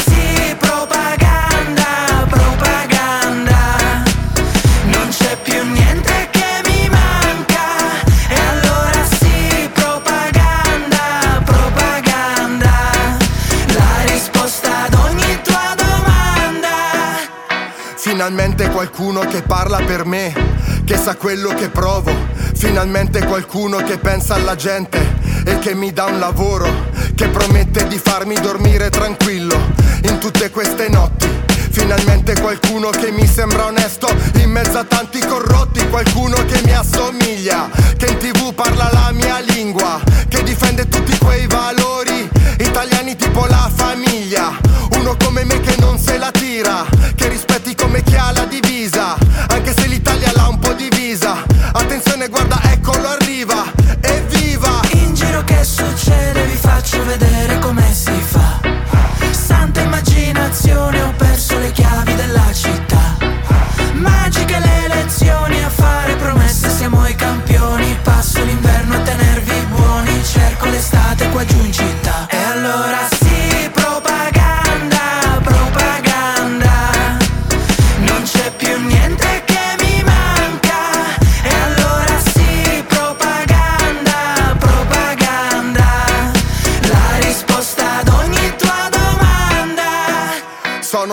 Finalmente qualcuno che parla per me, che sa quello che provo. Finalmente qualcuno che pensa alla gente e che mi dà un lavoro, che promette di farmi dormire tranquillo in tutte queste notti. Finalmente qualcuno che mi sembra onesto. In mezzo a tanti corrotti, qualcuno che mi assomiglia, che in tv parla la mia lingua, che difende tutti quei valori. Italiani tipo la famiglia. Uno come me che non se la tira, che rispetti come chi ha la divisa, anche se l'Italia l'ha un po' divisa. Attenzione, guarda, eccolo arriva, evviva! In giro che succede vi faccio vedere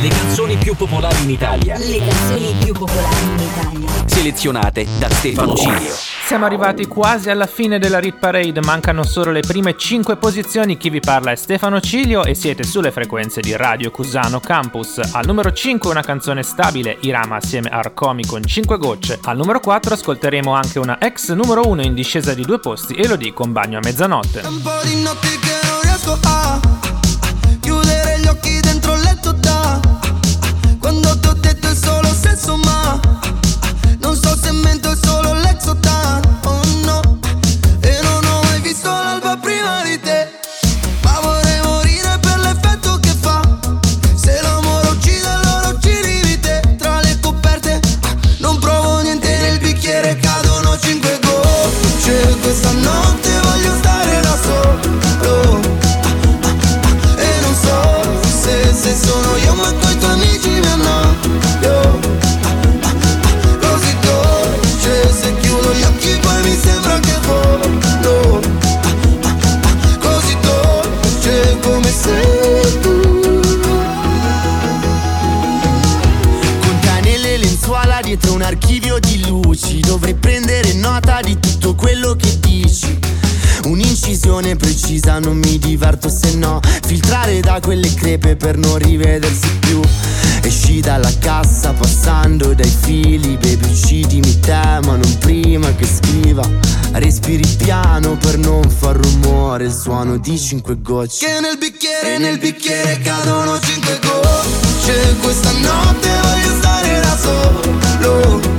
Le canzoni più popolari in Italia. Le canzoni più popolari in Italia. Selezionate da Stefano Cilio. Siamo arrivati quasi alla fine della Rit Parade, mancano solo le prime 5 posizioni. Chi vi parla è Stefano Cilio e siete sulle frequenze di Radio Cusano Campus. Al numero 5 una canzone stabile, Irama assieme a Arcomi con 5 gocce. Al numero 4 ascolteremo anche una ex numero 1 in discesa di due posti, Elodie con bagno a mezzanotte. Un po' di notti che non riesco a per non rivedersi più. Esci dalla cassa passando dai fili Baby uccidimi te ma non prima che scriva. Respiri piano per non far rumore Il suono di cinque gocce. Che nel bicchiere, nel bicchiere cadono cinque gocce. Questa notte voglio stare da solo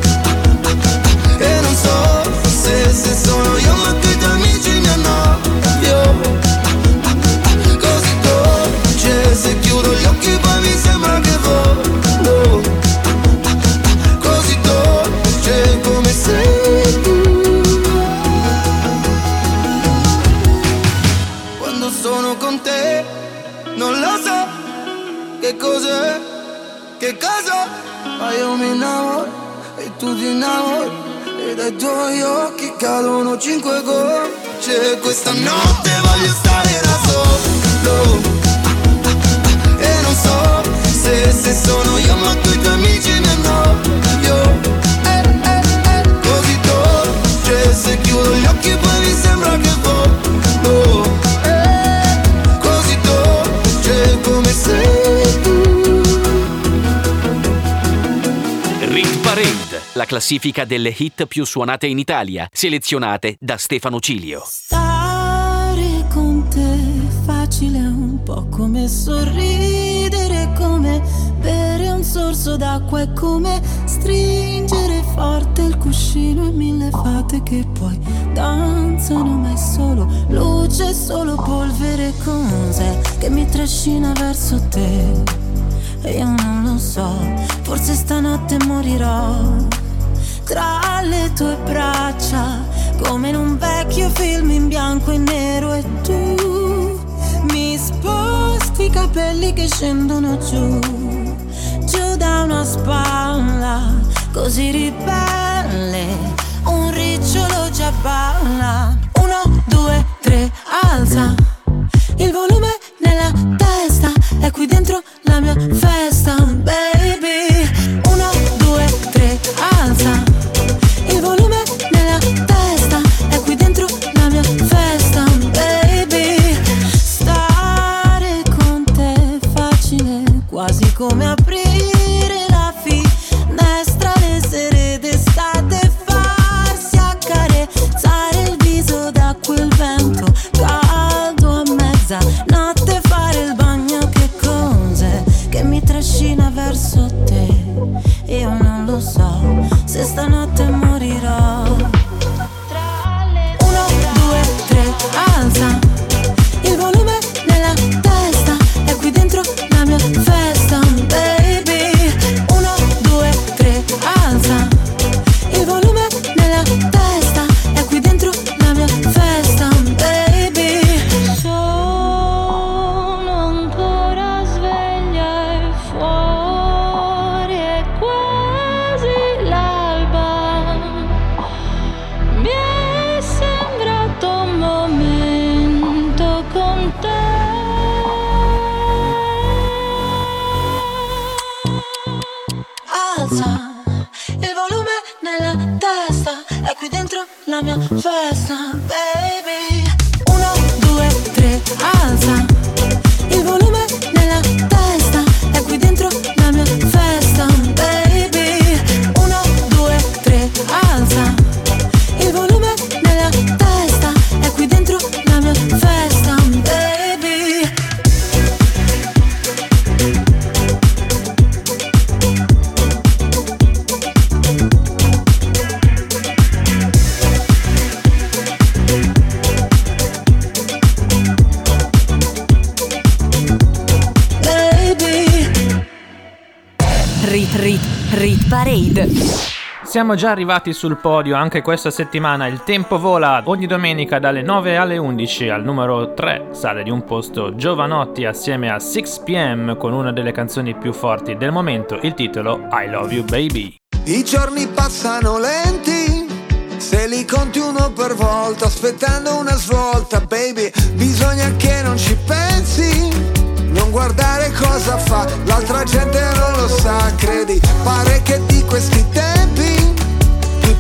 cinque gocce Questa notte classifica delle hit più suonate in Italia. Selezionate da Stefano Cilio. Stare con te facile è un po' come sorridere, come bere un sorso d'acqua, è come stringere forte il cuscino e mille fate che poi danzano, ma è solo luce, solo polvere, cos'è che mi trascina verso te? E io non lo so, forse stanotte morirò tra le tue braccia, come in un vecchio film in bianco e nero e tu mi sposti i capelli che scendono giù, giù da una spalla, così ribelle, un ricciolo già balla. Uno, due, tre, alza il volume nella testa è qui dentro la mia festa, Siamo già arrivati sul podio anche questa settimana, il tempo vola ogni domenica dalle 9 alle 11 al numero 3 sale di un posto Giovanotti assieme a 6pm con una delle canzoni più forti del momento, il titolo I Love You Baby. I giorni passano lenti, se li conti uno per volta, aspettando una svolta, baby, bisogna che non ci pensi, non guardare cosa fa, l'altra gente non lo sa, credi, pare che di questi tempi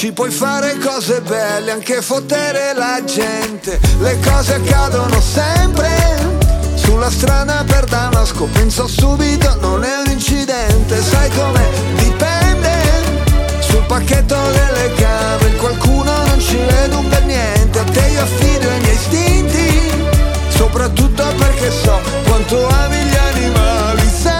ci puoi fare cose belle, anche fottere la gente. Le cose accadono sempre, sulla strada per Damasco, penso subito, non è un incidente, sai come dipende, sul pacchetto delle cave, qualcuno non ci vede un per niente, a te io affido i miei istinti, soprattutto perché so quanto ami gli animali, senti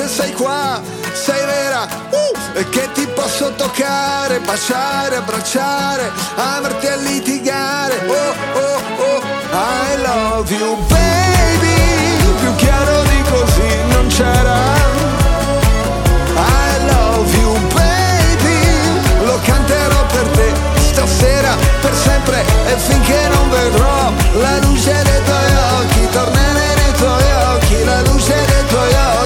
E invece sei qua, sei vera, uh, e che ti posso toccare, baciare, abbracciare, amarti a litigare. Oh, oh, oh, I love you, baby, più chiaro di così non c'era. I love you baby. Lo canterò per te stasera Per sempre. E finché non vedrò La luce dei tuoi occhi Tornare nei tuoi occhi La luce dei tuoi occhi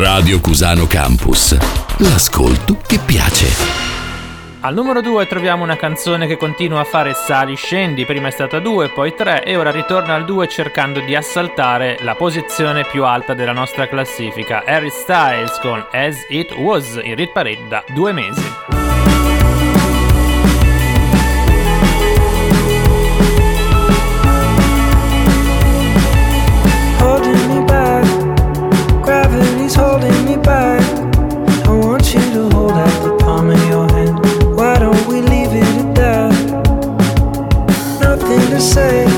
Radio Cusano Campus. L'ascolto che piace. Al numero 2 troviamo una canzone che continua a fare sali scendi, prima è stata 2, poi 3 e ora ritorna al 2 cercando di assaltare la posizione più alta della nostra classifica. Harry Styles con As It Was in Rit Parade da due mesi. Say,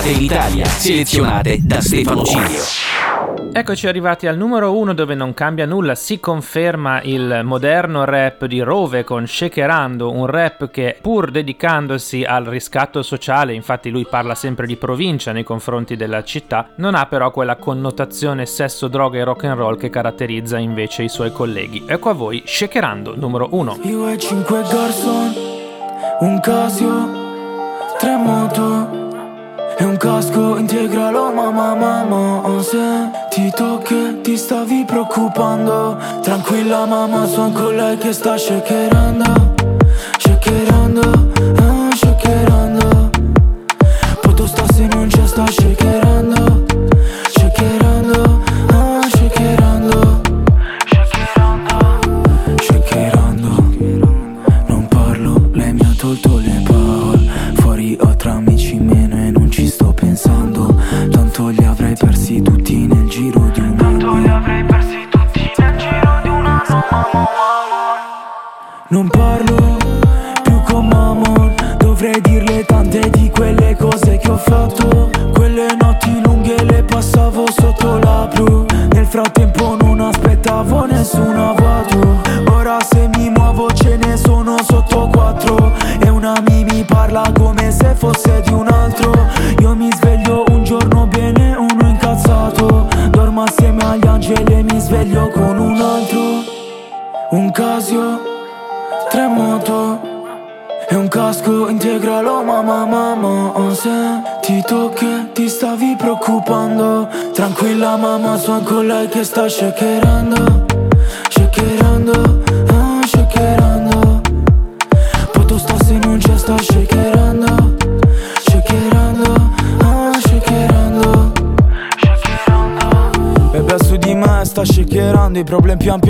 suonate in Italia, selezionate da Stefano Cilio. Eccoci arrivati al numero uno dove non cambia nulla, si conferma il moderno rap di Rove con Shakerando, un rap che pur dedicandosi al riscatto sociale, infatti lui parla sempre di provincia nei confronti della città, non ha però quella connotazione sesso, droga e rock and roll che caratterizza invece i suoi colleghi. Ecco a voi Shakerando, numero uno. Io e cinque garçon, un Casio, tre moto e un casco integralo mamma mamma Se ti tocchi ti stavi preoccupando. Tranquilla mamma son con lei che sta Shakerando, Tranquilla mamma sono con lei che sta shakerando Shakerando, ah shakerando. Poto sta se non c'è sta shakerando Shakerando, ah shakerando Bebe su di me sta shakerando I problemi pian piano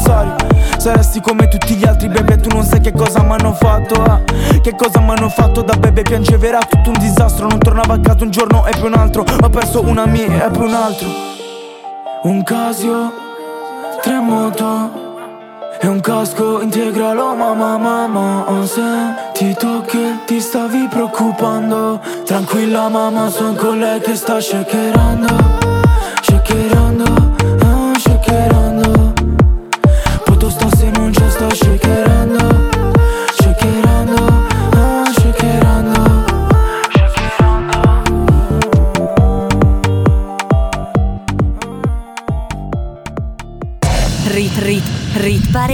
avversario Saresti come tutti gli altri bebe Tu non sai che cosa m'hanno fatto eh. Che cosa m'hanno fatto? Da bebe Piangeva era tutto un disastro. Non tornavo a casa un giorno e poi un altro. Ho perso una mia e poi un altro. Un Casio, tre moto e un casco integralo. Mamma mamma Se ti tocchi ti stavi preoccupando. Tranquilla mamma son con lei che sta Shakerando,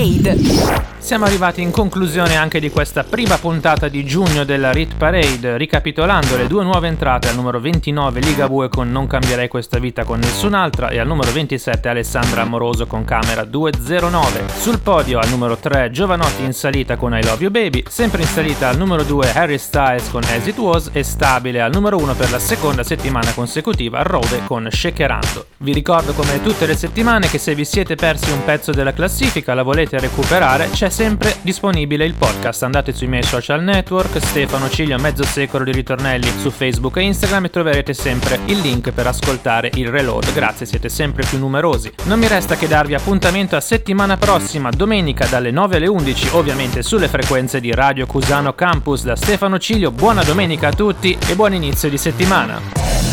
Rit, rit, rit parade. Siamo arrivati in conclusione anche di questa prima puntata di giugno della Rit Parade, ricapitolando le due nuove entrate al numero 29 Liga Bue con Non cambierei questa vita con nessun'altra e al numero 27 Alessandra Amoroso con Camera 209. Sul podio al numero 3 Giovanotti in salita con I Love You Baby, sempre in salita al numero 2 Harry Styles con As It Was e stabile al numero 1 per la seconda settimana consecutiva Rode con Shakerando. Vi ricordo come tutte le settimane che se vi siete persi un pezzo della classifica la volete recuperare, c'è sempre disponibile il podcast. Andate sui miei social network, Stefano Ciglio Mezzo Secolo di Ritornelli su Facebook e Instagram e troverete sempre il link per ascoltare il reload. Grazie, siete sempre più numerosi. Non mi resta che darvi appuntamento a settimana prossima, domenica dalle 9 alle 11, ovviamente sulle frequenze di Radio Cusano Campus da Stefano Ciglio. Buona domenica a tutti e buon inizio di settimana.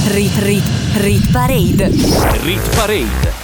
Rit Rit Rit Parade. Rit Parade.